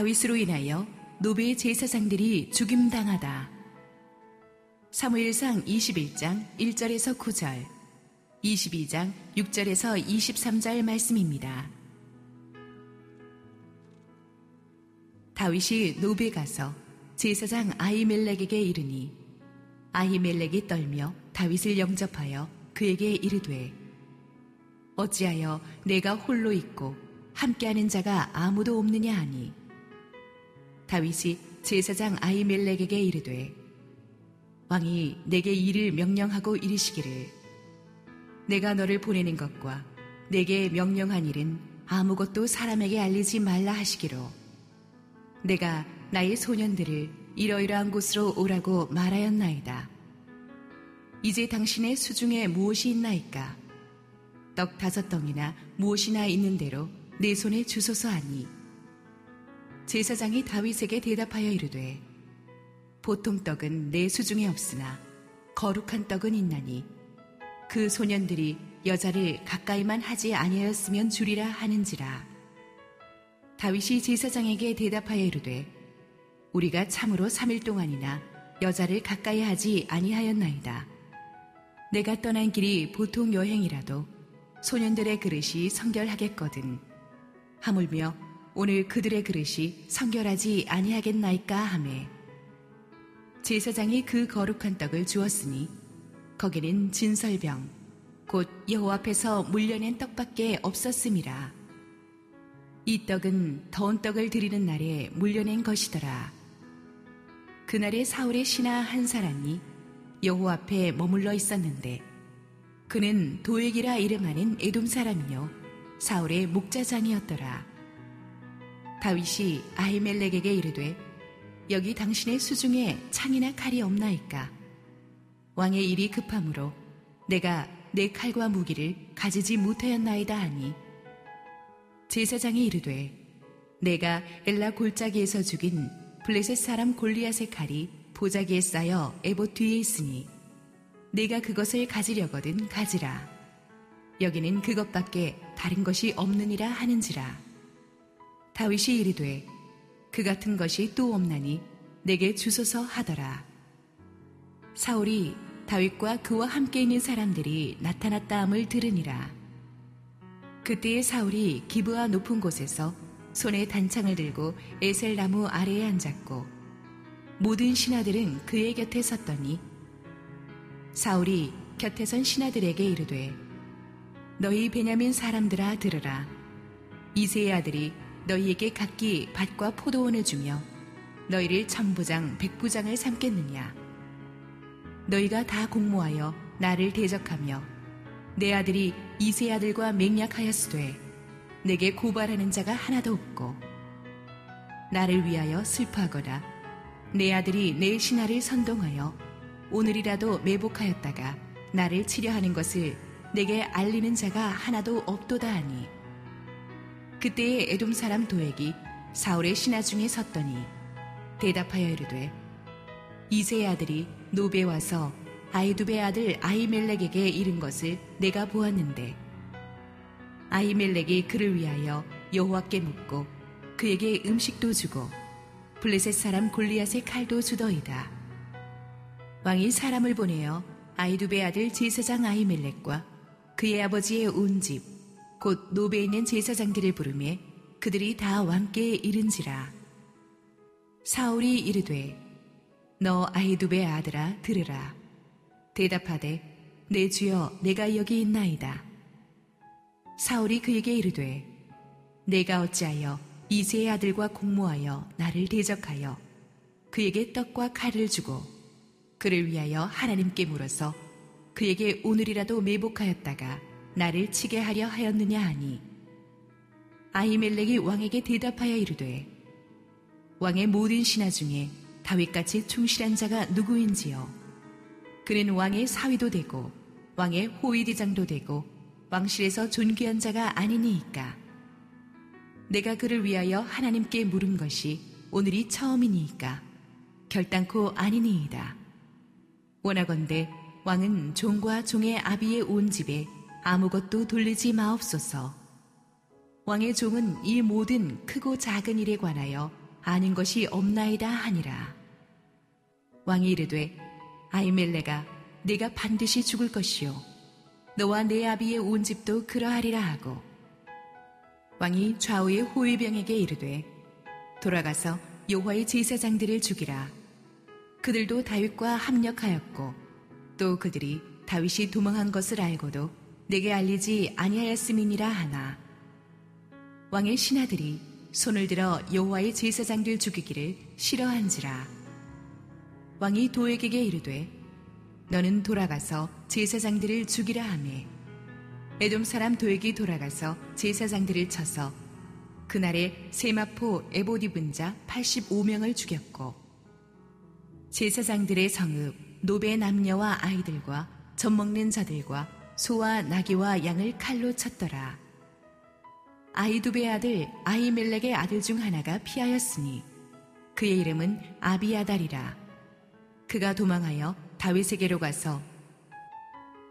다윗으로 인하여 노베의 제사장들이 죽임당하다. 사무엘상 21장 1절에서 9절, 22장 6절에서 23절 말씀입니다. 다윗이 노베 가서 제사장 아히멜렉에게 이르니 아히멜렉이 떨며 다윗을 영접하여 그에게 이르되 어찌하여 내가 홀로 있고 함께하는 자가 아무도 없느냐 하니 다윗이 제사장 아히멜렉에게 이르되 왕이 내게 일을 명령하고 이르시기를 내가 너를 보내는 것과 내게 명령한 일은 아무것도 사람에게 알리지 말라 하시기로 내가 나의 소년들을 이러이러한 곳으로 오라고 말하였나이다. 이제 당신의 수중에 무엇이 있나이까? 떡 다섯 덩이나 무엇이나 있는 대로 내 손에 주소서 하니 제사장이 다윗에게 대답하여 이르되 보통 떡은 내 수중에 없으나 거룩한 떡은 있나니 그 소년들이 여자를 가까이만 하지 아니하였으면 주리라 하는지라 다윗이 제사장에게 대답하여 이르되 우리가 참으로 3일 동안이나 여자를 가까이 하지 아니하였나이다. 내가 떠난 길이 보통 여행이라도 소년들의 그릇이 성결하겠거든. 하물며 오늘 그들의 그릇이 성결하지 아니하겠나이까 하매 제사장이 그 거룩한 떡을 주었으니 거기는 진설병 곧 여호와 앞에서 물려낸 떡밖에 없었음이라. 이 떡은 더운 떡을 드리는 날에 물려낸 것이더라. 그날에 사울의 신하 한 사람이 여호와 앞에 머물러 있었는데 그는 도액이라 이름하는 에돔 사람이요 사울의 목자장이었더라. 다윗이 아히멜렉에게 이르되 여기 당신의 수중에 창이나 칼이 없나이까? 왕의 일이 급함으로 내가 내 칼과 무기를 가지지 못하였나이다 하니 제사장이 이르되 내가 엘라 골짜기에서 죽인 블레셋 사람 골리앗의 칼이 보자기에 쌓여 에봇 뒤에 있으니 내가 그것을 가지려거든 가지라. 여기는 그것밖에 다른 것이 없느니라 하는지라. 다윗이 이르되 그 같은 것이 또 없나니 내게 주소서 하더라. 사울이 다윗과 그와 함께 있는 사람들이 나타났다 함을 들으니라. 그때에 사울이 기브와 높은 곳에서 손에 단창을 들고 에셀 나무 아래에 앉았고 모든 신하들은 그의 곁에 섰더니 사울이 곁에 선 신하들에게 이르되 너희 베냐민 사람들아 들으라 이세의 아들이 너희에게 각기 밭과 포도원을 주며 너희를 천부장 백부장을 삼겠느냐? 너희가 다 공모하여 나를 대적하며 내 아들이 이세 아들과 맹약하였으되 내게 고발하는 자가 하나도 없고 나를 위하여 슬퍼하거나 내 아들이 내 신하를 선동하여 오늘이라도 매복하였다가 나를 치려하는 것을 내게 알리는 자가 하나도 없도다 하니 그때에 에돔 사람 도액이 사울의 신하 중에 섰더니 대답하여 이르되 이세의 아들이 노베 와서 아이두베 아들 아이멜렉에게 이른 것을 내가 보았는데 아이멜렉이 그를 위하여 여호와께 묻고 그에게 음식도 주고 블레셋 사람 골리앗의 칼도 주더이다. 왕이 사람을 보내어 아이두베 아들 제사장 아이멜렉과 그의 아버지의 온 집, 곧 노베에 있는 제사장들을 부르매 그들이 다 왕께 이른지라. 사울이 이르되 너 아이두베 아들아 들으라. 대답하되 내 주여 내가 여기 있나이다. 사울이 그에게 이르되 내가 어찌하여 이세의 아들과 공모하여 나를 대적하여 그에게 떡과 칼을 주고 그를 위하여 하나님께 물어서 그에게 오늘이라도 매복하였다가 나를 치게 하려 하였느냐 하니 아히멜렉이 왕에게 대답하여 이르되 왕의 모든 신하 중에 다윗같이 충실한 자가 누구인지요 그는 왕의 사위도 되고 왕의 호위대장도 되고 왕실에서 존귀한 자가 아니니이까. 내가 그를 위하여 하나님께 물은 것이 오늘이 처음이니이까 결단코 아니니이다. 원하건대 왕은 종과 종의 아비의 온 집에 아무것도 돌리지 마옵소서. 왕의 종은 이 모든 크고 작은 일에 관하여 아는 것이 없나이다 하니라. 왕이 이르되 아이멜레가 네가 반드시 죽을 것이요 너와 내 아비의 온 집도 그러하리라 하고 왕이 좌우의 호위병에게 이르되 돌아가서 여호와의 제사장들을 죽이라 그들도 다윗과 합력하였고 또 그들이 다윗이 도망한 것을 알고도 내게 알리지 아니하였음이니라 하나. 왕의 신하들이 손을 들어 여호와의 제사장들 죽이기를 싫어한지라. 왕이 도에게 이르되 너는 돌아가서 제사장들을 죽이라 하매. 에돔 사람 도액이 돌아가서 제사장들을 쳐서 그날에 세마포 에봇 입은 자 85명을 죽였고 제사장들의 성읍 노베 남녀와 아이들과 젖 먹는 자들과 소와 나귀와 양을 칼로 쳤더라. 아이두베 아들 아이멜렉의 아들 중 하나가 피하였으니 그의 이름은 아비아달이라. 그가 도망하여 다윗에게로 가서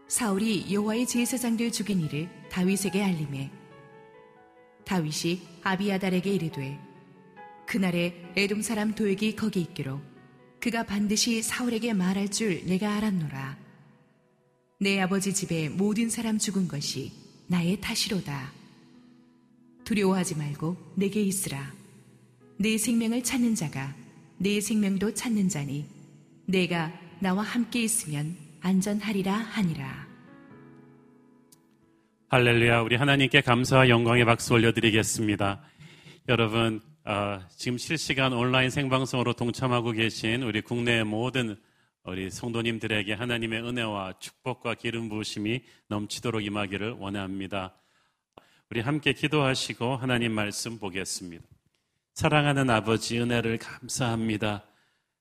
사울이 여호와의 제사장들 죽인 일을 다윗에게 알림해 다윗이 아비아달에게 이르되 그날에 에돔 사람 도액이 거기 있기로 그가 반드시 사울에게 말할 줄 내가 알았노라. 내 아버지 집에 모든 사람 죽은 것이 나의 탓이로다. 두려워하지 말고 내게 있으라. 내 생명을 찾는 자가 내 생명도 찾는 자니 내가 나와 함께 있으면 안전하리라 하니라. 할렐루야. 우리 하나님께 감사와 영광의 박수 올려드리겠습니다. 여러분, 어, 지금 실시간 온라인 생방송으로 동참하고 계신 우리 국내의 모든 우리 성도님들에게 하나님의 은혜와 축복과 기름 부으심이 넘치도록 임하기를 원합니다. 우리 함께 기도하시고 하나님 말씀 보겠습니다. 사랑하는 아버지 은혜를 감사합니다.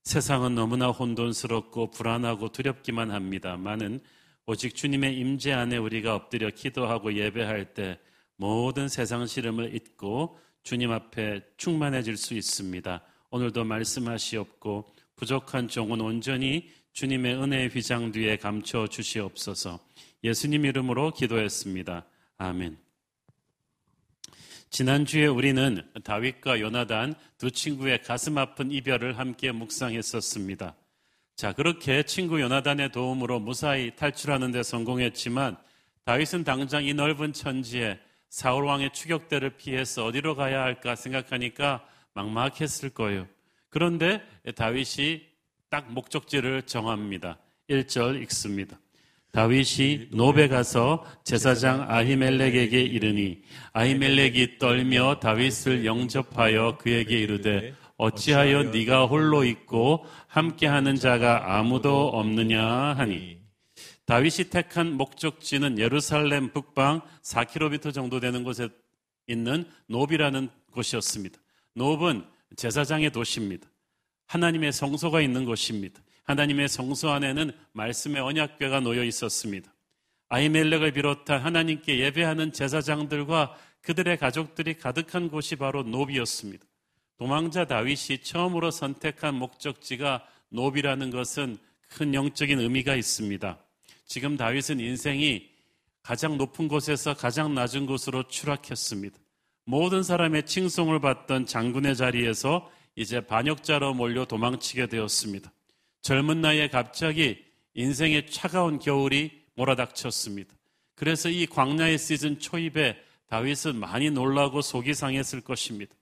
세상은 너무나 혼돈스럽고 불안하고 두렵기만 합니다만은 오직 주님의 임재 안에 우리가 엎드려 기도하고 예배할 때 모든 세상 시름을 잊고 주님 앞에 충만해질 수 있습니다. 오늘도 말씀하시옵고 부족한 종은 온전히 주님의 은혜의 휘장 뒤에 감춰 주시옵소서. 예수님 이름으로 기도했습니다. 아멘. 지난주에 우리는 다윗과 요나단 두 친구의 가슴 아픈 이별을 함께 묵상했었습니다. 자, 그렇게 친구 요나단의 도움으로 무사히 탈출하는 데 성공했지만 다윗은 당장 이 넓은 천지에 사울 왕의 추격대를 피해서 어디로 가야 할까 생각하니까 막막했을 거예요. 그런데 다윗이 딱 목적지를 정합니다. 1절 읽습니다. 다윗이 노베 가서 제사장 아히멜렉에게 이르니 아히멜렉이 떨며 다윗을 영접하여 그에게 이르되 어찌하여 네가 홀로 있고 함께하는 자가 아무도 없느냐 하니 다윗이 택한 목적지는 예루살렘 북방 4km 정도 되는 곳에 있는 노비라는 곳이었습니다. 노브는 제사장의 도시입니다. 하나님의 성소가 있는 곳입니다. 하나님의 성소 안에는 말씀의 언약궤가 놓여 있었습니다. 아이멜렉을 비롯한 하나님께 예배하는 제사장들과 그들의 가족들이 가득한 곳이 바로 노비였습니다. 도망자 다윗이 처음으로 선택한 목적지가 노비라는 것은 큰 영적인 의미가 있습니다. 지금 다윗은 인생이 가장 높은 곳에서 가장 낮은 곳으로 추락했습니다. 모든 사람의 칭송을 받던 장군의 자리에서 이제 반역자로 몰려 도망치게 되었습니다. 젊은 나이에 갑자기 인생의 차가운 겨울이 몰아닥쳤습니다. 그래서 이 광야의 시즌 초입에 다윗은 많이 놀라고 속이 상했을 것입니다.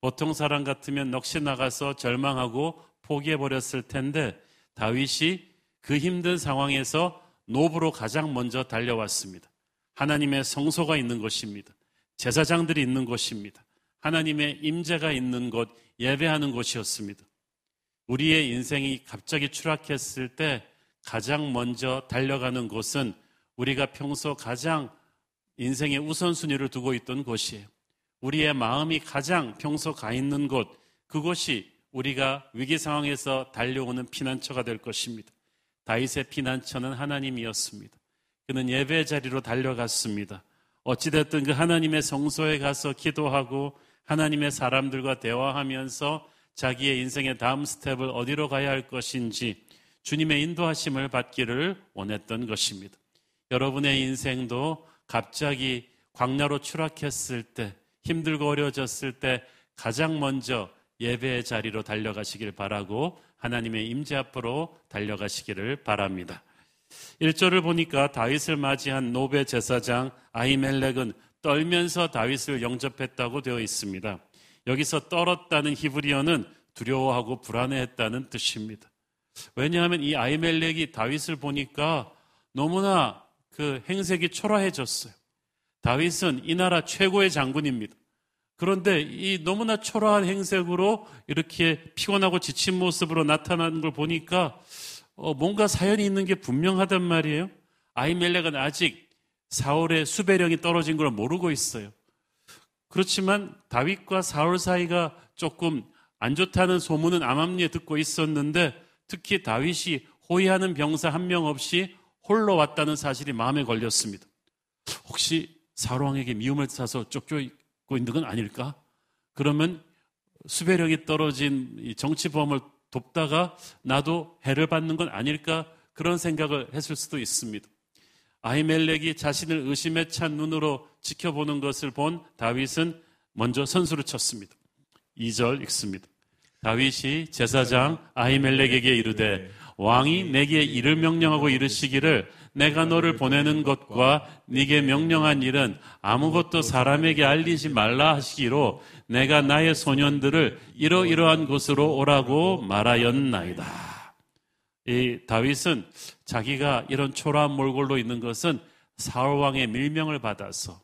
보통 사람 같으면 넋이 나가서 절망하고 포기해버렸을 텐데 다윗이 그 힘든 상황에서 노브로 가장 먼저 달려왔습니다. 하나님의 성소가 있는 곳입니다. 제사장들이 있는 곳입니다. 하나님의 임재가 있는 곳, 예배하는 곳이었습니다. 우리의 인생이 갑자기 추락했을 때 가장 먼저 달려가는 곳은 우리가 평소 가장 인생의 우선순위를 두고 있던 곳이에요. 우리의 마음이 가장 평소 가 있는 곳, 그곳이 우리가 위기 상황에서 달려오는 피난처가 될 것입니다. 다윗의 피난처는 하나님이었습니다. 그는 예배 자리로 달려갔습니다. 어찌됐든 그 하나님의 성소에 가서 기도하고 하나님의 사람들과 대화하면서 자기의 인생의 다음 스텝을 어디로 가야 할 것인지 주님의 인도하심을 받기를 원했던 것입니다. 여러분의 인생도 갑자기 광야로 추락했을 때, 힘들고 어려워졌을 때 가장 먼저 예배의 자리로 달려가시길 바라고 하나님의 임재 앞으로 달려가시기를 바랍니다. 1절을 보니까 다윗을 맞이한 노베 제사장 아이멜렉은 떨면서 다윗을 영접했다고 되어 있습니다. 여기서 떨었다는 히브리어는 두려워하고 불안해했다는 뜻입니다. 왜냐하면 이 아이멜렉이 다윗을 보니까 너무나 그 행색이 초라해졌어요. 다윗은 이 나라 최고의 장군입니다. 그런데 이 너무나 초라한 행색으로 이렇게 피곤하고 지친 모습으로 나타나는 걸 보니까 어, 뭔가 사연이 있는 게 분명하단 말이에요. 아이멜렉은 아직 사울의 수배령이 떨어진 걸 모르고 있어요. 그렇지만 다윗과 사울 사이가 조금 안 좋다는 소문은 암암리에 듣고 있었는데 특히 다윗이 호위하는 병사 한 명 없이 홀로 왔다는 사실이 마음에 걸렸습니다. 혹시 사울 왕에게 미움을 사서 쫓겨있고 있는 건 아닐까? 그러면 수배령이 떨어진 정치범을 돕다가 나도 해를 받는 건 아닐까? 그런 생각을 했을 수도 있습니다. 아이멜렉이 자신을 의심에 찬 눈으로 지켜보는 것을 본 다윗은 먼저 선수를 쳤습니다. 2절 읽습니다. 다윗이 제사장 아히멜렉에게 이르되 왕이 내게 이를 명령하고 이르시기를 내가 너를 보내는 것과 네게 명령한 일은 아무것도 사람에게 알리지 말라 하시기로 내가 나의 소년들을 이러이러한 곳으로 오라고 말하였나이다. 이 다윗은 자기가 이런 초라한 몰골로 있는 것은 사울 왕의 밀명을 받아서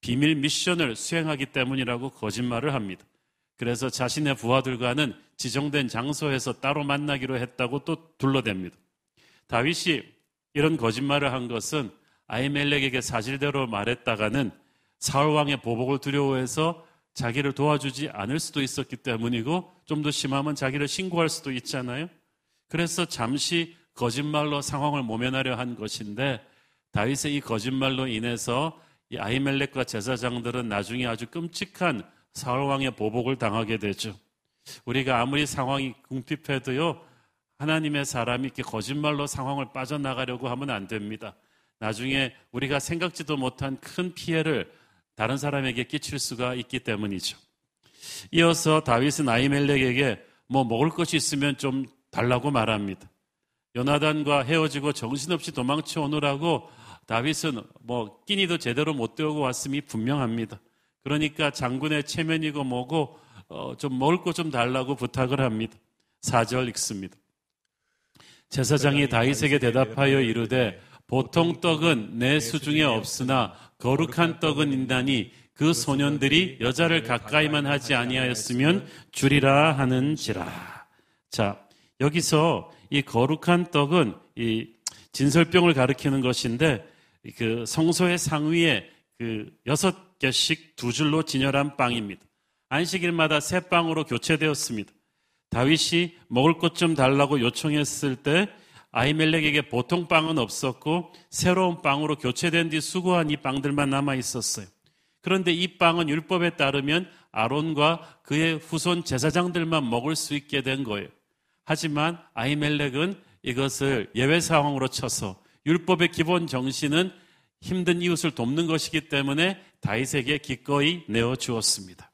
비밀 미션을 수행하기 때문이라고 거짓말을 합니다. 그래서 자신의 부하들과는 지정된 장소에서 따로 만나기로 했다고 또 둘러댑니다. 다윗이 이런 거짓말을 한 것은 아이멜렉에게 사실대로 말했다가는 사울 왕의 보복을 두려워해서 자기를 도와주지 않을 수도 있었기 때문이고 좀 더 심하면 자기를 신고할 수도 있잖아요. 그래서 잠시 거짓말로 상황을 모면하려 한 것인데 다윗의 이 거짓말로 인해서 이 아이멜렉과 제사장들은 나중에 아주 끔찍한 사울 왕의 보복을 당하게 되죠. 우리가 아무리 상황이 궁핍해도요, 하나님의 사람이 이렇게 거짓말로 상황을 빠져나가려고 하면 안 됩니다. 나중에 우리가 생각지도 못한 큰 피해를 다른 사람에게 끼칠 수가 있기 때문이죠. 이어서 다윗은 아이멜렉에게 뭐 먹을 것이 있으면 좀 달라고 말합니다. 요나단과 헤어지고 정신없이 도망쳐 오느라고 다윗은 뭐 끼니도 제대로 못 때우고 왔음이 분명합니다. 그러니까 장군의 체면이고 뭐고 어, 좀 먹을 것좀 달라고 부탁을 합니다. 4절 읽습니다. 제사장이 다윗에게 대답하여 이르되 보통 떡은 내 수중에 없으나 거룩한 떡은 인다니 그 소년들이 여자를 가까이만 하지 아니하였으면 주리라 하는지라. 자, 여기서 이 거룩한 떡은 이 진설병을 가리키는 것인데 그 성소의 상위에 그 여섯 개씩 두 줄로 진열한 빵입니다. 안식일마다 새 빵으로 교체되었습니다. 다윗이 먹을 것 좀 달라고 요청했을 때 아이멜렉에게 보통 빵은 없었고 새로운 빵으로 교체된 뒤 수거한 이 빵들만 남아 있었어요. 그런데 이 빵은 율법에 따르면 아론과 그의 후손 제사장들만 먹을 수 있게 된 거예요. 하지만 아이멜렉은 이것을 예외 상황으로 쳐서 율법의 기본 정신은 힘든 이웃을 돕는 것이기 때문에 다윗에게 기꺼이 내어 주었습니다.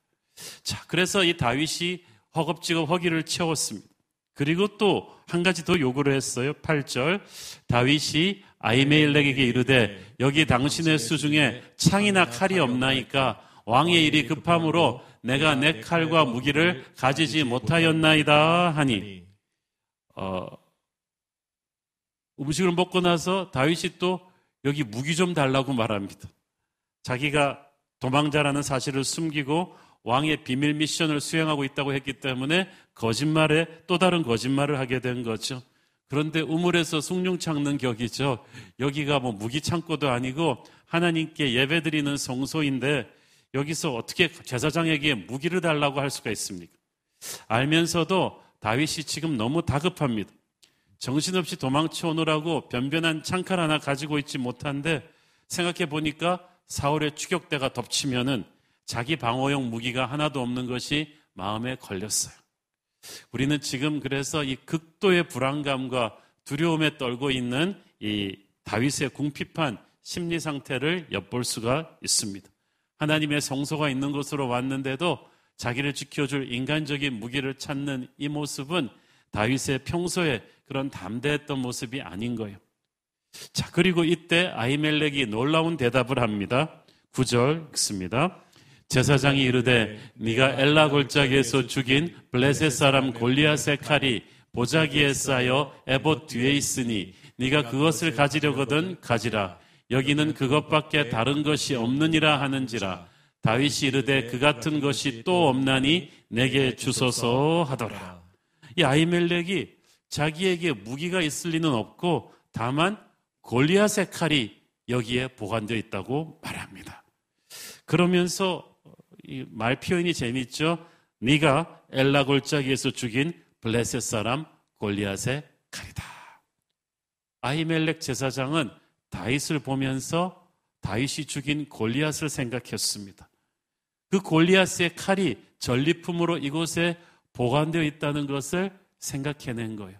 자, 그래서 이 다윗이 허겁지겁 허기를 채웠습니다. 그리고 또 한 가지 더 요구를 했어요. 8절. 다윗이 아이메일렉에게 이르되 여기 당신의 수 중에 창이나 칼이 없나이까 왕의 일이 급함으로 내가 내 칼과 무기를 가지지 못하였나이다 하니 어, 음식을 먹고 나서 다윗이 또 여기 무기 좀 달라고 말합니다. 자기가 도망자라는 사실을 숨기고 왕의 비밀 미션을 수행하고 있다고 했기 때문에 거짓말에 또 다른 거짓말을 하게 된 거죠. 그런데 우물에서 숭늉 찾는 격이죠. 여기가 뭐 무기 창고도 아니고 하나님께 예배 드리는 성소인데 여기서 어떻게 제사장에게 무기를 달라고 할 수가 있습니까? 알면서도 다윗이 지금 너무 다급합니다. 정신없이 도망쳐 오느라고 변변한 창칼 하나 가지고 있지 못한데 생각해 보니까 사울의 추격대가 덮치면은 자기 방어용 무기가 하나도 없는 것이 마음에 걸렸어요. 우리는 지금 그래서 이 극도의 불안감과 두려움에 떨고 있는 이 다윗의 궁핍한 심리 상태를 엿볼 수가 있습니다. 하나님의 성소가 있는 곳으로 왔는데도 자기를 지켜줄 인간적인 무기를 찾는 이 모습은 다윗의 평소에 그런 담대했던 모습이 아닌 거예요. 자, 그리고 이때 아이멜렉이 놀라운 대답을 합니다. 9절 읽습니다. 제사장이 이르되 네가 엘라 골짜기에서 죽인 블레셋 사람 골리앗의 칼이 보자기에 쌓여 에봇 뒤에 있으니 네가 그것을 가지려거든 가지라 여기는 그것밖에 다른 것이 없느니라 하는지라 다윗이 이르되 그 같은 것이 또 없나니 내게 주소서 하더라 이 아이멜렉이 자기에게 무기가 있을 리는 없고 다만 골리앗의 칼이 여기에 보관되어 있다고 말합니다. 그러면서 말 표현이 재밌죠. 네가 엘라 골짜기에서 죽인 블레셋 사람 골리앗의 칼이다. 아히멜렉 제사장은 다윗을 보면서 다윗이 죽인 골리앗을 생각했습니다. 그 골리앗의 칼이 전리품으로 이곳에 보관되어 있다는 것을 생각해낸 거예요.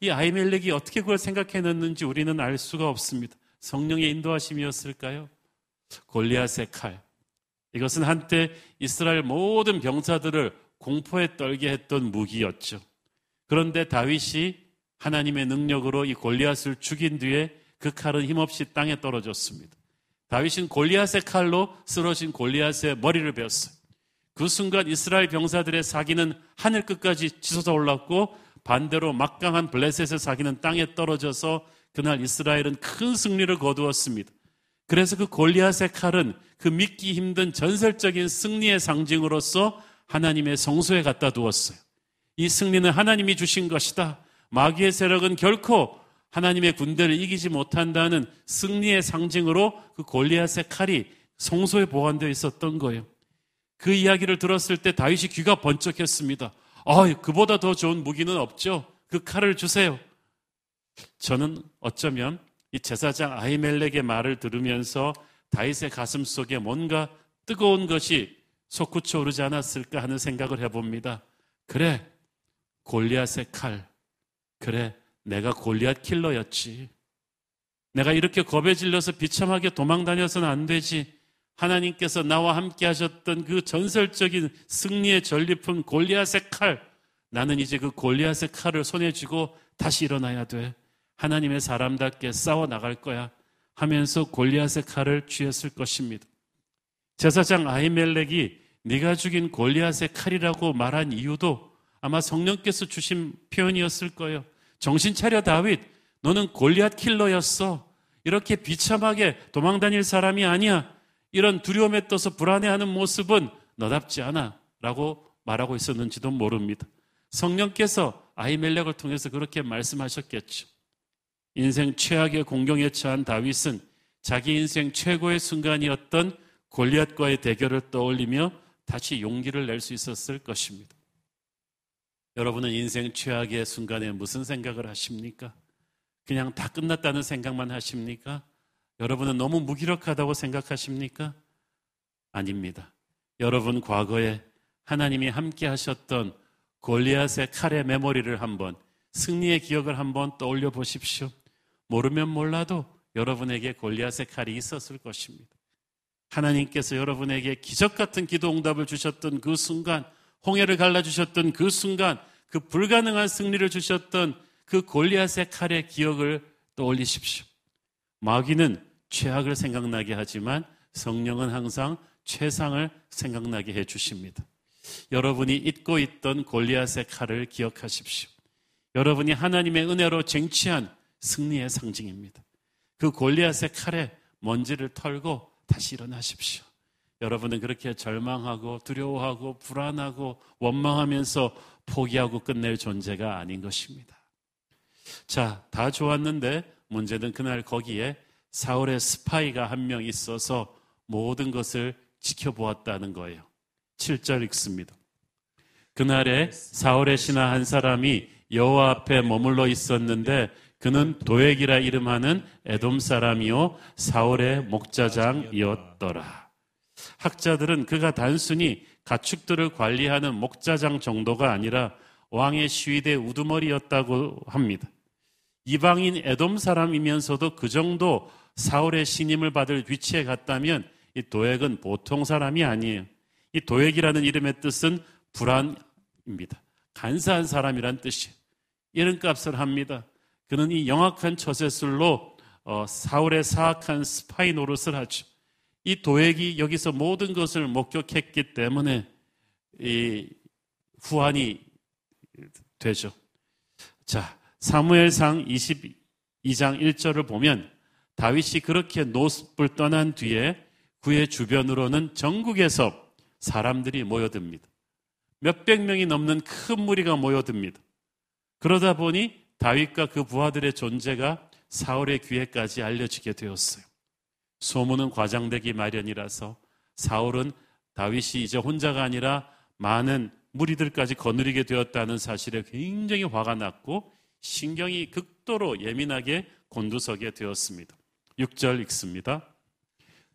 이 아이멜렉이 어떻게 그걸 생각해냈는지 우리는 알 수가 없습니다. 성령의 인도하심이었을까요? 골리앗의 칼. 이것은 한때 이스라엘 모든 병사들을 공포에 떨게 했던 무기였죠. 그런데 다윗이 하나님의 능력으로 이 골리앗을 죽인 뒤에 그 칼은 힘없이 땅에 떨어졌습니다. 다윗은 골리앗의 칼로 쓰러진 골리앗의 머리를 베었어요. 그 순간 이스라엘 병사들의 사기는 하늘 끝까지 치솟아 올랐고 반대로 막강한 블레셋의 사기는 땅에 떨어져서 그날 이스라엘은 큰 승리를 거두었습니다. 그래서 그 골리앗의 칼은 그 믿기 힘든 전설적인 승리의 상징으로서 하나님의 성소에 갖다 두었어요. 이 승리는 하나님이 주신 것이다. 마귀의 세력은 결코 하나님의 군대를 이기지 못한다는 승리의 상징으로 그 골리앗의 칼이 성소에 보관되어 있었던 거예요. 그 이야기를 들었을 때 다윗이 귀가 번쩍했습니다. 아, 그보다 더 좋은 무기는 없죠. 그 칼을 주세요. 저는 어쩌면 이 제사장 아이멜렉의 말을 들으면서 다윗의 가슴 속에 뭔가 뜨거운 것이 솟구쳐 오르지 않았을까 하는 생각을 해봅니다. 그래, 골리앗의 칼. 그래, 내가 골리앗 킬러였지. 내가 이렇게 겁에 질려서 비참하게 도망 다녀서는 안 되지. 하나님께서 나와 함께 하셨던 그 전설적인 승리의 전리품 골리앗의 칼. 나는 이제 그 골리앗의 칼을 손에 쥐고 다시 일어나야 돼. 하나님의 사람답게 싸워 나갈 거야. 하면서 골리앗의 칼을 쥐었을 것입니다. 제사장 아이멜렉이 네가 죽인 골리앗의 칼이라고 말한 이유도 아마 성령께서 주신 표현이었을 거예요. 정신 차려 다윗, 너는 골리앗 킬러였어. 이렇게 비참하게 도망 다닐 사람이 아니야. 이런 두려움에 떠서 불안해하는 모습은 너답지 않아. 라고 말하고 있었는지도 모릅니다. 성령께서 아이멜렉을 통해서 그렇게 말씀하셨겠죠. 인생 최악의 공경에 처한 다윗은 자기 인생 최고의 순간이었던 골리앗과의 대결을 떠올리며 다시 용기를 낼 수 있었을 것입니다. 여러분은 인생 최악의 순간에 무슨 생각을 하십니까? 그냥 다 끝났다는 생각만 하십니까? 여러분은 너무 무기력하다고 생각하십니까? 아닙니다. 여러분 과거에 하나님이 함께 하셨던 골리앗의 칼의 메모리를 한번 승리의 기억을 한번 떠올려 보십시오. 모르면 몰라도 여러분에게 골리앗의 칼이 있었을 것입니다. 하나님께서 여러분에게 기적 같은 기도 응답을 주셨던 그 순간, 홍해를 갈라주셨던 그 순간, 그 불가능한 승리를 주셨던 그 골리앗의 칼의 기억을 떠올리십시오. 마귀는 최악을 생각나게 하지만 성령은 항상 최상을 생각나게 해 주십니다. 여러분이 잊고 있던 골리앗의 칼을 기억하십시오. 여러분이 하나님의 은혜로 쟁취한 승리의 상징입니다. 그 골리앗의 칼에 먼지를 털고 다시 일어나십시오. 여러분은 그렇게 절망하고 두려워하고 불안하고 원망하면서 포기하고 끝낼 존재가 아닌 것입니다. 자, 다 좋았는데 문제는 그날 거기에 사울의 스파이가 한 명 있어서 모든 것을 지켜보았다는 거예요. 7절 읽습니다. 그날에 사울의 신하 한 사람이 여호와 앞에 머물러 있었는데 그는 도액이라 이름하는 에돔 사람이요 사울의 목자장이었더라. 학자들은 그가 단순히 가축들을 관리하는 목자장 정도가 아니라 왕의 시위대 우두머리였다고 합니다. 이방인 에돔 사람이면서도 그 정도 사울의 신임을 받을 위치에 갔다면 이 도액은 보통 사람이 아니에요. 이 도액이라는 이름의 뜻은 불안입니다. 간사한 사람이란 뜻이에요. 이런 값을 합니다. 그는 이 영악한 처세술로 어, 사울의 사악한 스파이 노릇을 하죠. 이 도액이 여기서 모든 것을 목격했기 때문에 이 후환이 되죠. 자, 사무엘상 22장 1절을 보면 다윗이 그렇게 노습을 떠난 뒤에 그의 주변으로는 전국에서 사람들이 모여듭니다. 몇백 명이 넘는 큰 무리가 모여듭니다. 그러다 보니 다윗과 그 부하들의 존재가 사울의 귀에까지 알려지게 되었어요. 소문은 과장되기 마련이라서 사울은 다윗이 이제 혼자가 아니라 많은 무리들까지 거느리게 되었다는 사실에 굉장히 화가 났고 신경이 극도로 예민하게 곤두서게 되었습니다. 6절 읽습니다.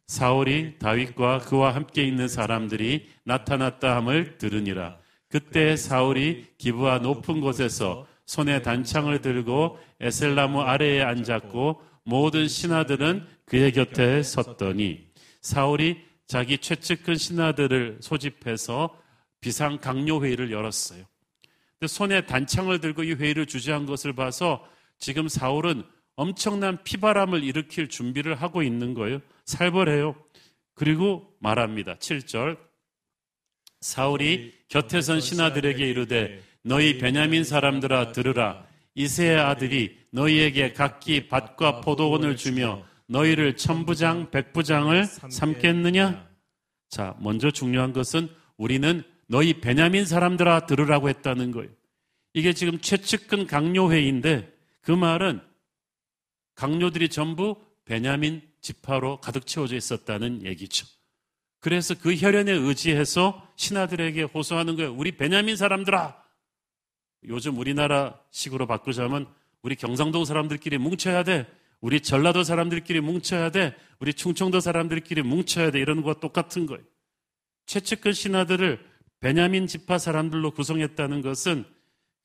사울이 다윗과 그와 함께 있는 사람들이 나타났다 함을 들으니라. 그때 사울이 기부와 높은 곳에서 손에 단창을 들고 에셀나무 아래에 앉았고 모든 신하들은 그의 곁에 섰더니 사울이 자기 최측근 신하들을 소집해서 비상 강요 회의를 열었어요. 손에 단창을 들고 이 회의를 주재한 것을 봐서 지금 사울은 엄청난 피바람을 일으킬 준비를 하고 있는 거예요. 살벌해요. 그리고 말합니다. 7절. 사울이 곁에 선 신하들에게 이르되 너희 베냐민 사람들아 들으라. 이세의 아들이 너희에게 각기 밭과 포도원을 주며 너희를 천부장, 백부장을 삼겠느냐? 자, 먼저 중요한 것은 우리는 너희 베냐민 사람들아 들으라고 했다는 거예요. 이게 지금 최측근 강요회의인데 그 말은 강요들이 전부 베냐민 지파로 가득 채워져 있었다는 얘기죠. 그래서 그 혈연에 의지해서 신하들에게 호소하는 거예요. 우리 베냐민 사람들아! 요즘 우리나라 식으로 바꾸자면 우리 경상도 사람들끼리 뭉쳐야 돼. 우리 전라도 사람들끼리 뭉쳐야 돼. 우리 충청도 사람들끼리 뭉쳐야 돼. 이런 거와 똑같은 거예요. 최측근 신하들을 베냐민 지파 사람들로 구성했다는 것은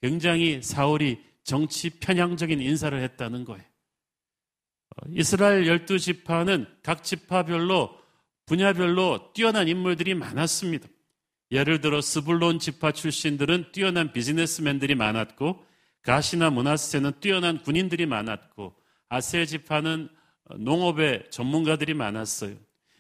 굉장히 사울이 정치 편향적인 인사를 했다는 거예요. 어, 이스라엘 열두 지파는 각 지파별로 분야별로 뛰어난 인물들이 많았습니다. 예를 들어 스불론 지파 출신들은 뛰어난 비즈니스맨들이 많았고 가시나 문하세는 뛰어난 군인들이 많았고 아셀 지파는 농업의 전문가들이 많았어요.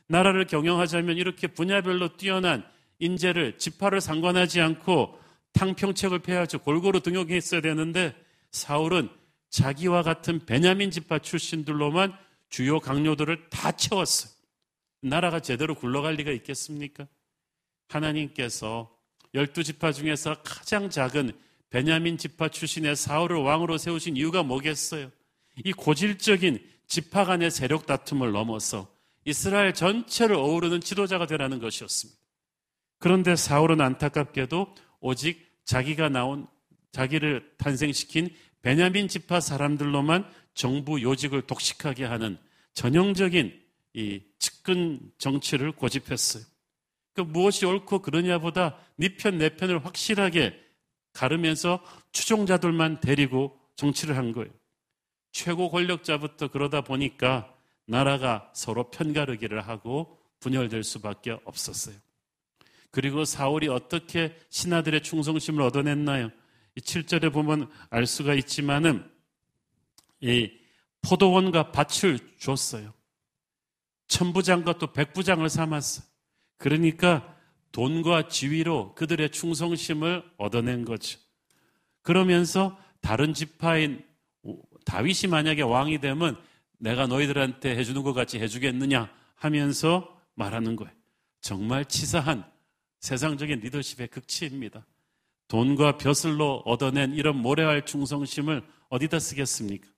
나라를 경영하자면 이렇게 분야별로 뛰어난 인재를 지파를 상관하지 않고 탕평책을 펴야죠. 골고루 등용했어야 되는데 사울은 자기와 같은 베냐민 지파 출신들로만 주요 강요들을 다 채웠어요. 나라가 제대로 굴러갈 리가 있겠습니까? 하나님께서 열두 지파 중에서 가장 작은 베냐민 지파 출신의 사울을 왕으로 세우신 이유가 뭐겠어요? 이 고질적인 지파 간의 세력 다툼을 넘어서 이스라엘 전체를 어우르는 지도자가 되라는 것이었습니다. 그런데 사울은 안타깝게도 오직 자기가 나온 자기를 탄생시킨 베냐민 지파 사람들로만 정부 요직을 독식하게 하는 전형적인 이 측근 정치를 고집했어요. 그 무엇이 옳고 그러냐보다 네 편, 내 편을 확실하게 가르면서 추종자들만 데리고 정치를 한 거예요. 최고 권력자부터 그러다 보니까 나라가 서로 편가르기를 하고 분열될 수밖에 없었어요. 그리고 사울이 어떻게 신하들의 충성심을 얻어냈나요? 이 7절에 보면 알 수가 있지만은 이 포도원과 밭을 줬어요. 천부장과 또 백부장을 삼았어요. 그러니까 돈과 지위로 그들의 충성심을 얻어낸 거죠. 그러면서 다른 지파인 다윗이 만약에 왕이 되면 내가 너희들한테 해주는 것 같이 해주겠느냐 하면서 말하는 거예요. 정말 치사한 세상적인 리더십의 극치입니다. 돈과 벼슬로 얻어낸 이런 모래알 충성심을 어디다 쓰겠습니까?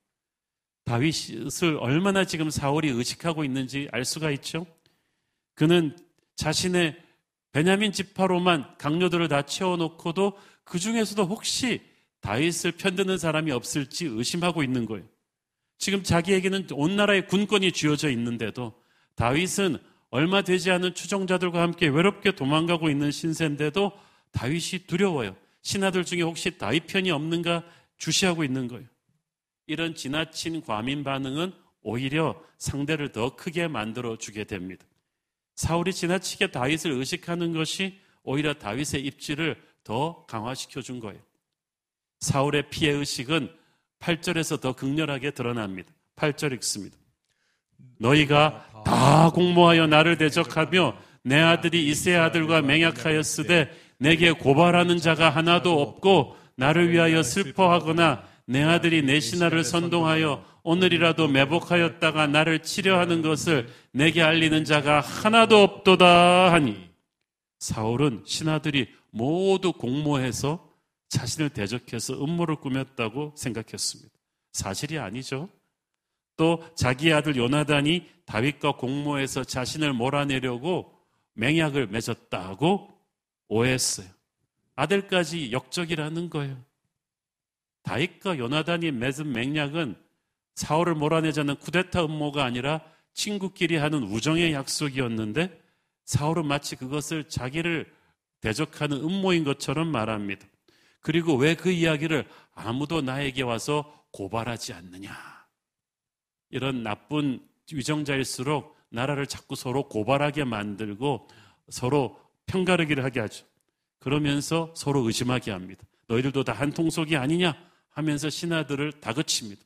다윗을 얼마나 지금 사울이 의식하고 있는지 알 수가 있죠. 그는 자신의 베냐민 지파로만 강요들을 다 채워놓고도 그 중에서도 혹시 다윗을 편드는 사람이 없을지 의심하고 있는 거예요. 지금 자기에게는 온 나라의 군권이 쥐어져 있는데도 다윗은 얼마 되지 않은 추종자들과 함께 외롭게 도망가고 있는 신세인데도 다윗이 두려워요. 신하들 중에 혹시 다윗 편이 없는가 주시하고 있는 거예요. 이런 지나친 과민 반응은 오히려 상대를 더 크게 만들어 주게 됩니다. 사울이 지나치게 다윗을 의식하는 것이 오히려 다윗의 입지를 더 강화시켜 준 거예요. 사울의 피해 의식은 8절에서 더 극렬하게 드러납니다. 8절 읽습니다. 너희가 다 공모하여 나를 대적하며 내 아들이 이세 아들과 맹약하였으되 내게 고발하는 자가 하나도 없고 나를 위하여 슬퍼하거나 내 아들이 내 신하를 선동하여 오늘이라도 매복하였다가 나를 치려하는 것을 내게 알리는 자가 하나도 없도다 하니 사울은 신하들이 모두 공모해서 자신을 대적해서 음모를 꾸몄다고 생각했습니다. 사실이 아니죠. 또 자기 아들 요나단이 다윗과 공모해서 자신을 몰아내려고 맹약을 맺었다고 오해했어요. 아들까지 역적이라는 거예요. 다윗과 요나단이 맺은 맹약은 사울을 몰아내자는 쿠데타 음모가 아니라 친구끼리 하는 우정의 약속이었는데 사울은 마치 그것을 자기를 대적하는 음모인 것처럼 말합니다. 그리고 왜 그 이야기를 아무도 나에게 와서 고발하지 않느냐. 이런 나쁜 위정자일수록 나라를 자꾸 서로 고발하게 만들고 서로 편가르기를 하게 하죠. 그러면서 서로 의심하게 합니다. 너희들도 다 한 통속이 아니냐 하면서 신하들을 다그칩니다.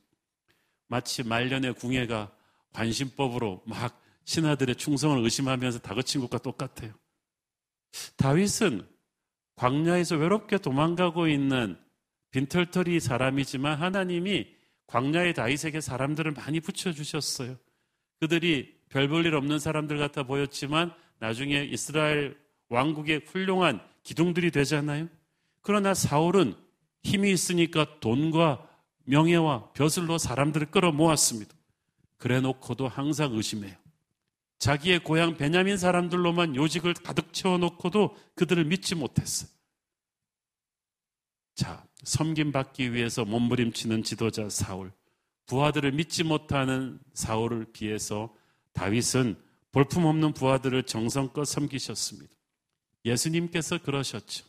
마치 말년의 궁예가 관심법으로 막 신하들의 충성을 의심하면서 다그친 것과 똑같아요. 다윗은 광야에서 외롭게 도망가고 있는 빈털터리 사람이지만 하나님이 광야의 다윗에게 사람들을 많이 붙여주셨어요. 그들이 별 볼 일 없는 사람들 같아 보였지만 나중에 이스라엘 왕국의 훌륭한 기둥들이 되잖아요. 그러나 사울은 힘이 있으니까 돈과 명예와 벼슬로 사람들을 끌어모았습니다. 그래 놓고도 항상 의심해요. 자기의 고향 베냐민 사람들로만 요직을 가득 채워놓고도 그들을 믿지 못했어요. 자, 섬김받기 위해서 몸부림치는 지도자 사울. 부하들을 믿지 못하는 사울을 비해서 다윗은 볼품없는 부하들을 정성껏 섬기셨습니다. 예수님께서 그러셨죠.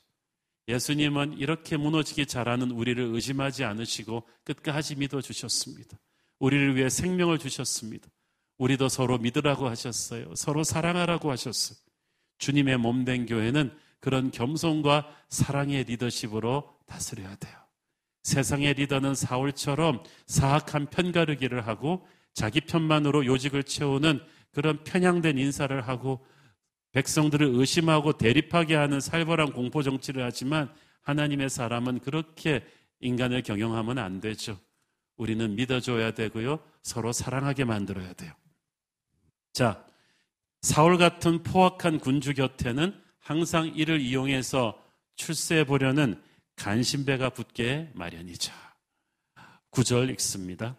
예수님은 이렇게 무너지기 잘하는 우리를 의심하지 않으시고 끝까지 믿어주셨습니다. 우리를 위해 생명을 주셨습니다. 우리도 서로 믿으라고 하셨어요. 서로 사랑하라고 하셨어요. 주님의 몸된 교회는 그런 겸손과 사랑의 리더십으로 다스려야 돼요. 세상의 리더는 사울처럼 사악한 편가르기를 하고 자기 편만으로 요직을 채우는 그런 편향된 인사를 하고 백성들을 의심하고 대립하게 하는 살벌한 공포 정치를 하지만 하나님의 사람은 그렇게 인간을 경영하면 안 되죠. 우리는 믿어줘야 되고요. 서로 사랑하게 만들어야 돼요. 자, 사울 같은 포악한 군주 곁에는 항상 이를 이용해서 출세해 보려는 간신배가 붙게 마련이죠. 구절 읽습니다.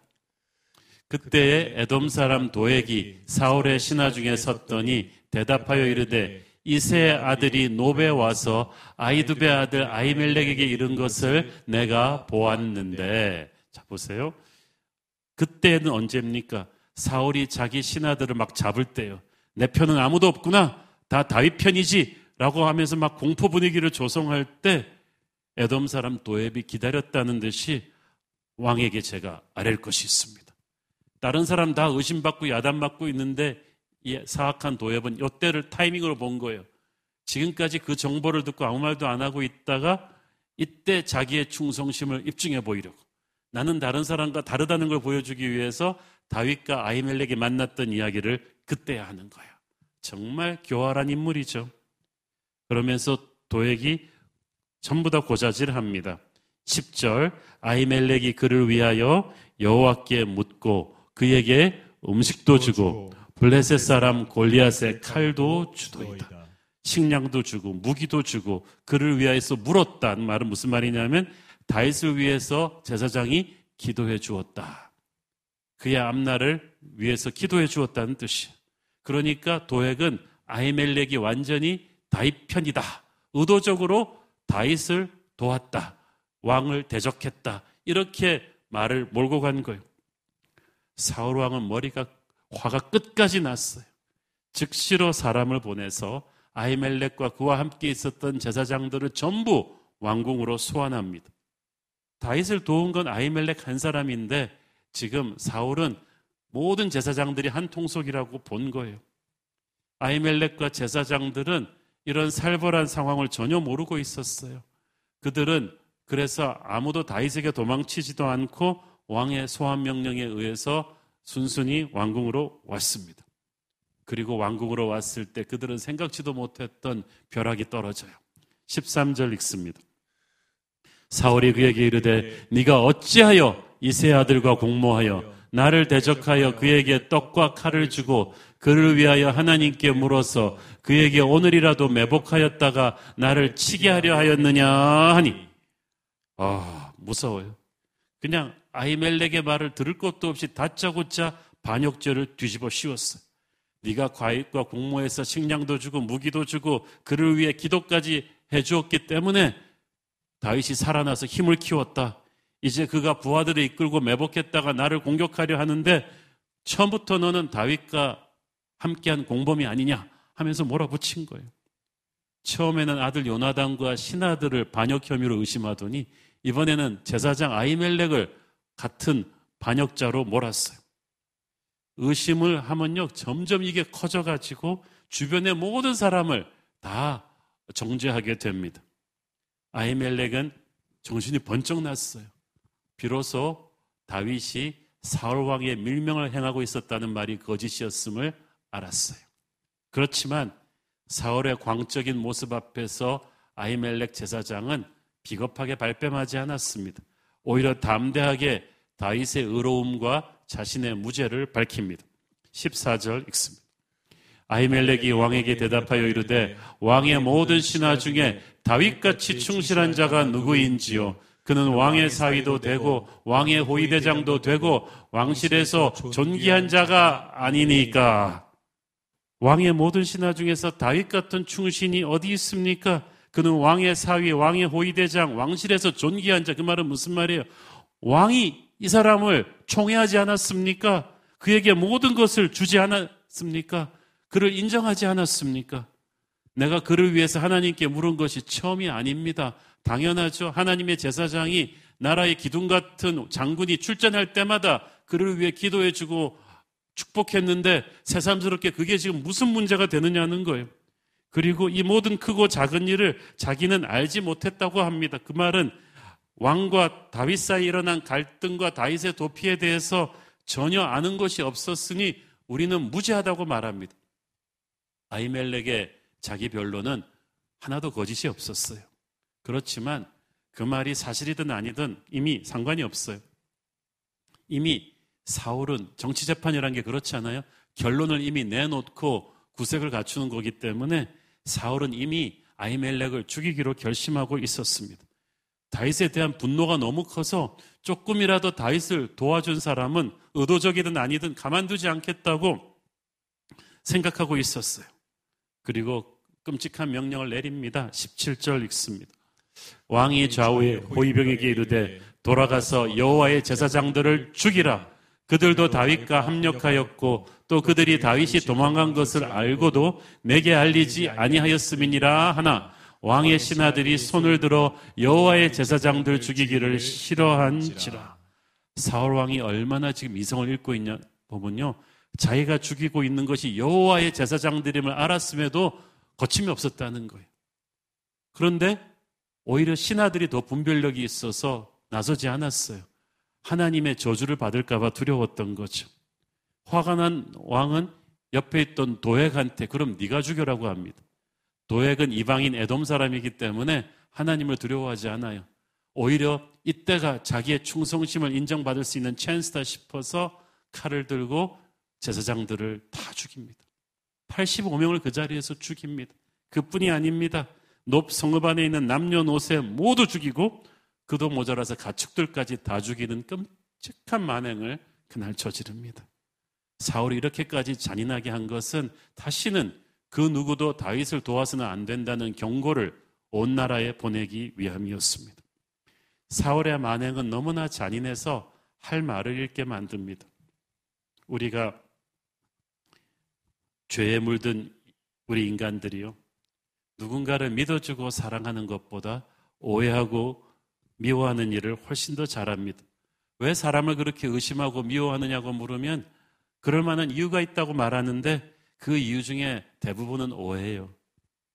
그때에 에돔 사람 도액이 사울의 신하 중에 섰더니 대답하여 이르되 이세 아들이 노베 와서 아이두베 아들 아이멜렉에게 이른 것을 내가 보았는데 자 보세요. 그때는 언제입니까? 사울이 자기 신하들을 막 잡을 때요. 내 편은 아무도 없구나. 다 다윗 편이지. 라고 하면서 막 공포 분위기를 조성할 때 에돔 사람 도앱이 기다렸다는 듯이 왕에게 제가 아랠 것이 있습니다. 다른 사람 다 의심받고 야단받고 있는데 이 사악한 도엽은 이때를 타이밍으로 본 거예요. 지금까지 그 정보를 듣고 아무 말도 안 하고 있다가 이때 자기의 충성심을 입증해 보이려고. 나는 다른 사람과 다르다는 걸 보여주기 위해서 다윗과 아이멜렉이 만났던 이야기를 그때 하는 거예요. 정말 교활한 인물이죠. 그러면서 도액이 전부 다 고자질합니다. 10절 아이멜렉이 그를 위하여 여호와께 묻고 그에게 음식도 주고 블레셋 사람 골리앗의 칼도 주도이다. 식량도 주고 무기도 주고 그를 위하여서 물었다는 말은 무슨 말이냐면 다윗을 위해서 제사장이 기도해 주었다. 그의 앞날을 위해서 기도해 주었다는 뜻이에요. 그러니까 도액은 아이멜렉이 완전히 다윗 편이다. 의도적으로 다윗을 도왔다. 왕을 대적했다. 이렇게 말을 몰고 간 거예요. 사울 왕은 머리가 화가 끝까지 났어요. 즉시로 사람을 보내서 아이멜렉과 그와 함께 있었던 제사장들을 전부 왕궁으로 소환합니다. 다윗을 도운 건 아이멜렉 한 사람인데 지금 사울은 모든 제사장들이 한 통속이라고 본 거예요. 아이멜렉과 제사장들은 이런 살벌한 상황을 전혀 모르고 있었어요. 그들은 그래서 아무도 다윗에게 도망치지도 않고 왕의 소환 명령에 의해서 순순히 왕궁으로 왔습니다. 그리고 왕궁으로 왔을 때 그들은 생각지도 못했던 벼락이 떨어져요. 13절 읽습니다. 사울이 그에게 이르되 네가 어찌하여 이세 아들과 공모하여 나를 대적하여 그에게 떡과 칼을 주고 그를 위하여 하나님께 물어서 그에게 오늘이라도 매복하였다가 나를 치게 하려 하였느냐 하니 아 무서워요. 그냥 아이멜렉의 말을 들을 것도 없이 다짜고짜 반역죄를 뒤집어 씌웠어요. 네가 과일과 공모해서 식량도 주고 무기도 주고 그를 위해 기도까지 해주었기 때문에 다윗이 살아나서 힘을 키웠다. 이제 그가 부하들을 이끌고 매복했다가 나를 공격하려 하는데 처음부터 너는 다윗과 함께한 공범이 아니냐 하면서 몰아붙인 거예요. 처음에는 아들 요나단과 신하들을 반역 혐의로 의심하더니 이번에는 제사장 아이멜렉을 같은 반역자로 몰았어요. 의심을 하면요, 점점 이게 커져가지고 주변의 모든 사람을 다 정죄하게 됩니다. 아이멜렉은 정신이 번쩍 났어요. 비로소 다윗이 사울 왕의 밀명을 행하고 있었다는 말이 거짓이었음을 알았어요. 그렇지만 사울의 광적인 모습 앞에서 아이멜렉 제사장은 비겁하게 발뺌하지 않았습니다. 오히려 담대하게 다윗의 의로움과 자신의 무죄를 밝힙니다. 14절 읽습니다. 아이멜렉이 왕에게 대답하여 이르되 왕의 모든 신하 중에 다윗같이 충실한 자가 누구인지요? 그는 왕의 사위도 되고 왕의 호위대장도 되고 왕실에서 존귀한 자가 아니니까. 왕의 모든 신하 중에서 다윗 같은 충신이 어디 있습니까? 그는 왕의 사위, 왕의 호위대장, 왕실에서 존귀한 자. 그 말은 무슨 말이에요? 왕이 이 사람을 총애하지 않았습니까? 그에게 모든 것을 주지 않았습니까? 그를 인정하지 않았습니까? 내가 그를 위해서 하나님께 물은 것이 처음이 아닙니다. 당연하죠. 하나님의 제사장이 나라의 기둥 같은 장군이 출전할 때마다 그를 위해 기도해주고 축복했는데 새삼스럽게 그게 지금 무슨 문제가 되느냐는 거예요. 그리고 이 모든 크고 작은 일을 자기는 알지 못했다고 합니다. 그 말은 왕과 다윗 사이 일어난 갈등과 다윗의 도피에 대해서 전혀 아는 것이 없었으니 우리는 무지하다고 말합니다. 아이멜렉의 자기 변론은 하나도 거짓이 없었어요. 그렇지만 그 말이 사실이든 아니든 이미 상관이 없어요. 이미 사울은 정치재판이라는 게 그렇지 않아요? 결론을 이미 내놓고 구색을 갖추는 거기 때문에 사울은 이미 아이멜렉을 죽이기로 결심하고 있었습니다. 다윗에 대한 분노가 너무 커서 조금이라도 다윗을 도와준 사람은 의도적이든 아니든 가만두지 않겠다고 생각하고 있었어요. 그리고 끔찍한 명령을 내립니다. 17절 읽습니다. 왕이 좌우에 호위병에게 이르되 돌아가서 여호와의 제사장들을 죽이라. 그들도 다윗과 합력하였고 또 그들이 다윗이 도망간 것을 알고도 내게 알리지 아니하였음이니라 하나 왕의 신하들이 손을 들어 여호와의 제사장들 죽이기를 싫어한지라. 사울 왕이 얼마나 지금 이성을 잃고 있냐 보면요. 자기가 죽이고 있는 것이 여호와의 제사장들임을 알았음에도 거침이 없었다는 거예요. 그런데 오히려 신하들이 더 분별력이 있어서 나서지 않았어요. 하나님의 저주를 받을까봐 두려웠던 거죠. 화가 난 왕은 옆에 있던 도액한테 그럼 네가 죽여라고 합니다. 도액은 이방인 에돔 사람이기 때문에 하나님을 두려워하지 않아요. 오히려 이때가 자기의 충성심을 인정받을 수 있는 찬스다 싶어서 칼을 들고 제사장들을 다 죽입니다. 85명을 그 자리에서 죽입니다. 그뿐이 아닙니다. 높 성읍 안에 있는 남녀노새 모두 죽이고 그도 모자라서 가축들까지 다 죽이는 끔찍한 만행을 그날 저지릅니다. 사울이 이렇게까지 잔인하게 한 것은 다시는 그 누구도 다윗을 도와서는 안 된다는 경고를 온 나라에 보내기 위함이었습니다. 사울의 만행은 너무나 잔인해서 할 말을 잃게 만듭니다. 우리가 죄에 물든 우리 인간들이요. 누군가를 믿어주고 사랑하는 것보다 오해하고 미워하는 일을 훨씬 더 잘합니다. 왜 사람을 그렇게 의심하고 미워하느냐고 물으면 그럴 만한 이유가 있다고 말하는데 그 이유 중에 대부분은 오해예요.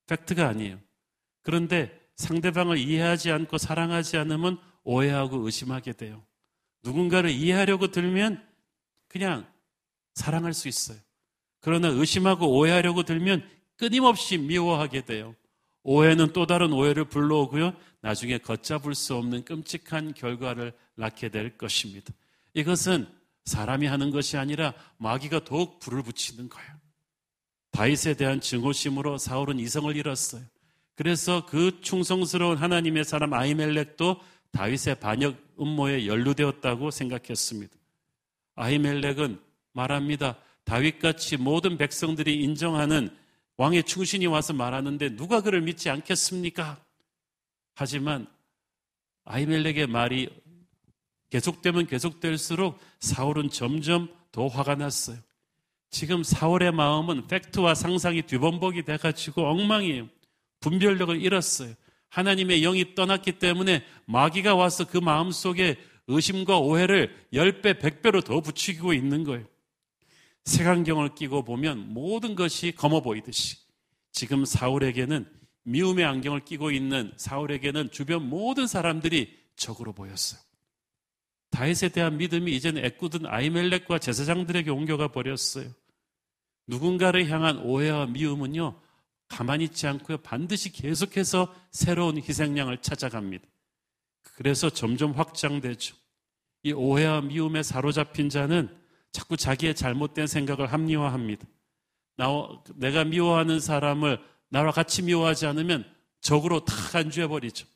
팩트가 아니에요. 그런데 상대방을 이해하지 않고 사랑하지 않으면 오해하고 의심하게 돼요. 누군가를 이해하려고 들면 그냥 사랑할 수 있어요. 그러나 의심하고 오해하려고 들면 끊임없이 미워하게 돼요. 오해는 또 다른 오해를 불러오고요. 나중에 걷잡을 수 없는 끔찍한 결과를 낳게 될 것입니다. 이것은 사람이 하는 것이 아니라 마귀가 더욱 불을 붙이는 거예요. 다윗에 대한 증오심으로 사울은 이성을 잃었어요. 그래서 그 충성스러운 하나님의 사람 아이멜렉도 다윗의 반역 음모에 연루되었다고 생각했습니다. 아이멜렉은 말합니다. 다윗같이 모든 백성들이 인정하는 왕의 충신이 와서 말하는데 누가 그를 믿지 않겠습니까? 하지만 아이멜렉의 말이 계속되면 계속될수록 사울은 점점 더 화가 났어요. 지금 사울의 마음은 팩트와 상상이 뒤범벅이 돼가지고 엉망이에요. 분별력을 잃었어요. 하나님의 영이 떠났기 때문에 마귀가 와서 그 마음 속에 의심과 오해를 10배, 100배로 더 붙이고 있는 거예요. 색안경을 끼고 보면 모든 것이 검어 보이듯이 지금 사울에게는 미움의 안경을 끼고 있는 사울에게는 주변 모든 사람들이 적으로 보였어요. 다윗에 대한 믿음이 이제는 애꿎은 아이멜렉과 제사장들에게 옮겨가 버렸어요. 누군가를 향한 오해와 미움은요, 가만히 있지 않고요, 반드시 계속해서 새로운 희생양을 찾아갑니다. 그래서 점점 확장되죠. 이 오해와 미움에 사로잡힌 자는 자꾸 자기의 잘못된 생각을 합리화합니다. 나, 내가 미워하는 사람을 나와 같이 미워하지 않으면 적으로 다 간주해버리죠.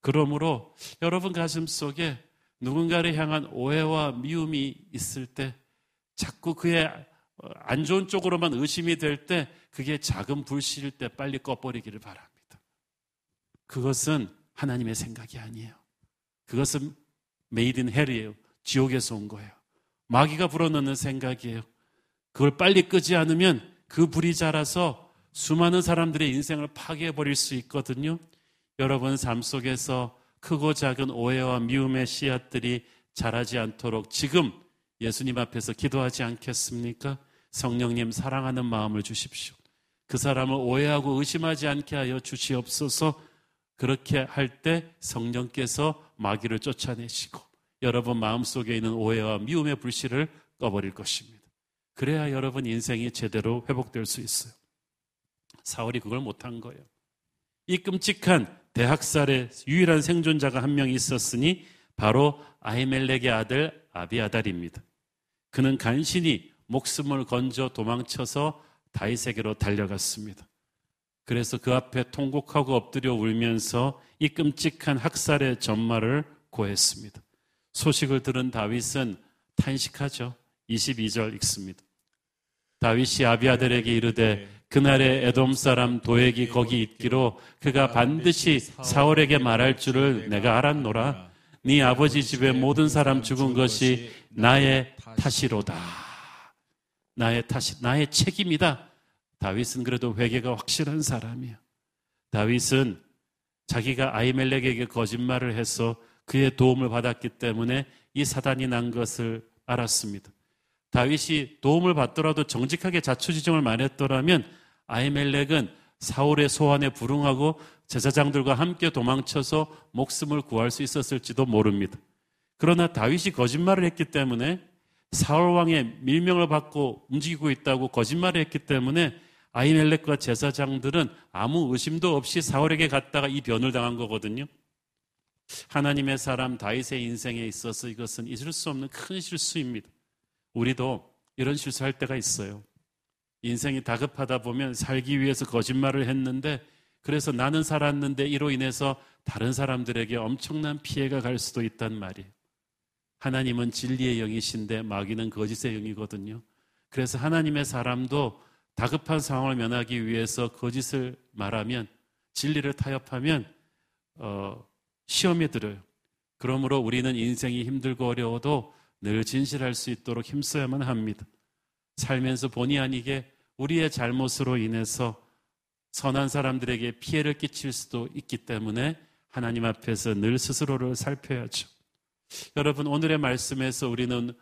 그러므로 여러분 가슴 속에 누군가를 향한 오해와 미움이 있을 때 자꾸 그의 안 좋은 쪽으로만 의심이 될 때 그게 작은 불씨일 때 빨리 꺼버리기를 바랍니다. 그것은 하나님의 생각이 아니에요. 그것은 made in hell이에요. 지옥에서 온 거예요. 마귀가 불어넣는 생각이에요. 그걸 빨리 끄지 않으면 그 불이 자라서 수많은 사람들의 인생을 파괴해버릴 수 있거든요. 여러분 삶 속에서 크고 작은 오해와 미움의 씨앗들이 자라지 않도록 지금 예수님 앞에서 기도하지 않겠습니까? 성령님 사랑하는 마음을 주십시오. 그 사람을 오해하고 의심하지 않게 하여 주시옵소서 그렇게 할 때 성령께서 마귀를 쫓아내시고 여러분 마음속에 있는 오해와 미움의 불씨를 꺼버릴 것입니다. 그래야 여러분 인생이 제대로 회복될 수 있어요. 사울이 그걸 못한 거예요. 이 끔찍한 대학살의 유일한 생존자가 한 명 있었으니 바로 아이멜렉의 아들 아비아달입니다. 그는 간신히 목숨을 건져 도망쳐서 다윗에게로 달려갔습니다. 그래서 그 앞에 통곡하고 엎드려 울면서 이 끔찍한 학살의 전말을 고했습니다. 소식을 들은 다윗은 탄식하죠. 22절 읽습니다. 다윗이 아비아들에게 이르되 그날에 에돔 사람 도액이 거기 있기로 그가 반드시 사울에게 말할 줄을 내가 알았노라. 네 아버지 집에 모든 사람 죽은 것이 나의 탓이로다. 나의 탓이 나의 책임이다. 다윗은 그래도 회개가 확실한 사람이야. 다윗은 자기가 아이멜렉에게 거짓말을 해서 그의 도움을 받았기 때문에 이 사단이 난 것을 알았습니다. 다윗이 도움을 받더라도 정직하게 자초지종을 말했더라면 아이멜렉은 사울의 소환에 불응하고 제사장들과 함께 도망쳐서 목숨을 구할 수 있었을지도 모릅니다. 그러나 다윗이 거짓말을 했기 때문에 사울 왕의 밀명을 받고 움직이고 있다고 거짓말을 했기 때문에 아이멜렉과 제사장들은 아무 의심도 없이 사울에게 갔다가 이 변을 당한 거거든요. 하나님의 사람 다윗의 인생에 있어서 이것은 잊을 수 없는 큰 실수입니다. 우리도 이런 실수할 때가 있어요. 인생이 다급하다 보면 살기 위해서 거짓말을 했는데 그래서 나는 살았는데 이로 인해서 다른 사람들에게 엄청난 피해가 갈 수도 있단 말이에요. 하나님은 진리의 영이신데 마귀는 거짓의 영이거든요. 그래서 하나님의 사람도 다급한 상황을 면하기 위해서 거짓을 말하면 진리를 타협하면 어, 시험에 들어요. 그러므로 우리는 인생이 힘들고 어려워도 늘 진실할 수 있도록 힘써야만 합니다. 살면서 본의 아니게 우리의 잘못으로 인해서 선한 사람들에게 피해를 끼칠 수도 있기 때문에 하나님 앞에서 늘 스스로를 살펴야죠. 여러분, 오늘의 말씀에서 우리는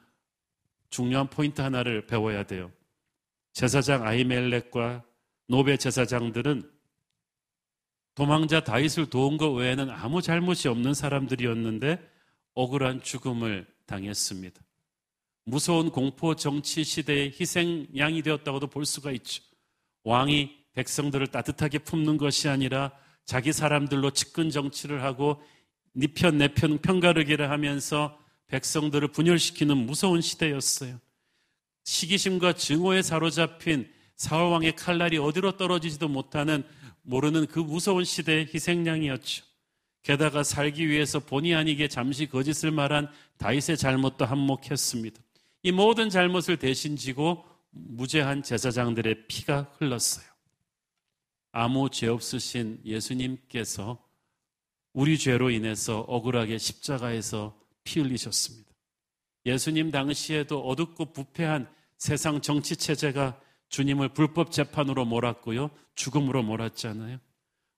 중요한 포인트 하나를 배워야 돼요. 제사장 아이멜렉과 노베 제사장들은 도망자 다윗을 도운 것 외에는 아무 잘못이 없는 사람들이었는데 억울한 죽음을 당했습니다. 무서운 공포 정치 시대의 희생양이 되었다고도 볼 수가 있죠. 왕이 백성들을 따뜻하게 품는 것이 아니라 자기 사람들로 측근 정치를 하고 니편 네 내편 편가르기를 하면서 백성들을 분열시키는 무서운 시대였어요. 시기심과 증오에 사로잡힌 사울 왕의 칼날이 어디로 떨어지지도 못하는 모르는 그 무서운 시대의 희생양이었죠. 게다가 살기 위해서 본의 아니게 잠시 거짓을 말한 다윗의 잘못도 한몫했습니다. 이 모든 잘못을 대신 지고 무죄한 제사장들의 피가 흘렀어요. 아무 죄 없으신 예수님께서 우리 죄로 인해서 억울하게 십자가에서 피 흘리셨습니다. 예수님 당시에도 어둡고 부패한 세상 정치 체제가 주님을 불법 재판으로 몰았고요. 죽음으로 몰았잖아요.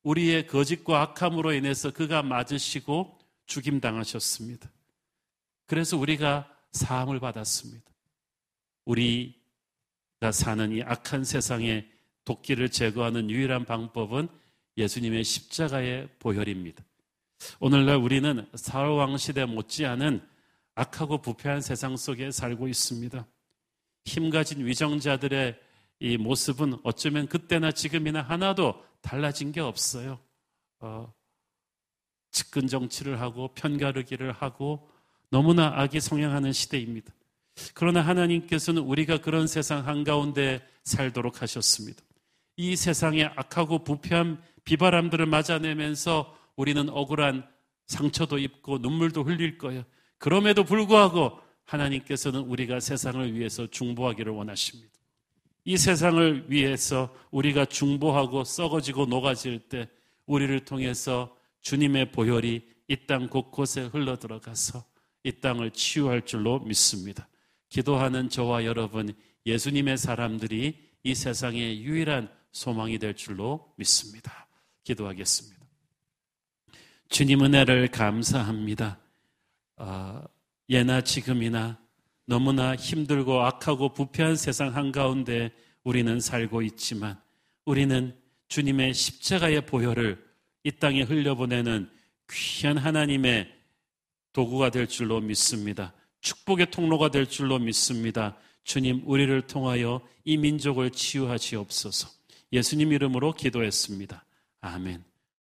우리의 거짓과 악함으로 인해서 그가 맞으시고 죽임 당하셨습니다. 그래서 우리가 사함을 받았습니다. 우리가 사는 이 악한 세상에 도끼를 제거하는 유일한 방법은 예수님의 십자가의 보혈입니다. 오늘날 우리는 사울왕 시대 못지않은 악하고 부패한 세상 속에 살고 있습니다. 힘 가진 위정자들의 이 모습은 어쩌면 그때나 지금이나 하나도 달라진 게 없어요. 어, 측근 정치를 하고 편가르기를 하고 너무나 악이 성행하는 시대입니다. 그러나 하나님께서는 우리가 그런 세상 한가운데 살도록 하셨습니다. 이 세상의 악하고 부패한 비바람들을 맞아내면서 우리는 억울한 상처도 입고 눈물도 흘릴 거예요. 그럼에도 불구하고 하나님께서는 우리가 세상을 위해서 중보하기를 원하십니다. 이 세상을 위해서 우리가 중보하고 썩어지고 녹아질 때 우리를 통해서 주님의 보혈이 이 땅 곳곳에 흘러 들어가서 이 땅을 치유할 줄로 믿습니다. 기도하는 저와 여러분, 예수님의 사람들이 이 세상의 유일한 소망이 될 줄로 믿습니다. 기도하겠습니다. 주님 은혜를 감사합니다. 어, 예나 지금이나 너무나 힘들고 악하고 부패한 세상 한가운데 우리는 살고 있지만 우리는 주님의 십자가의 보혈을 이 땅에 흘려보내는 귀한 하나님의 도구가 될 줄로 믿습니다. 축복의 통로가 될 줄로 믿습니다. 주님, 우리를 통하여 이 민족을 치유하시옵소서. 예수님 이름으로 기도했습니다. 아멘.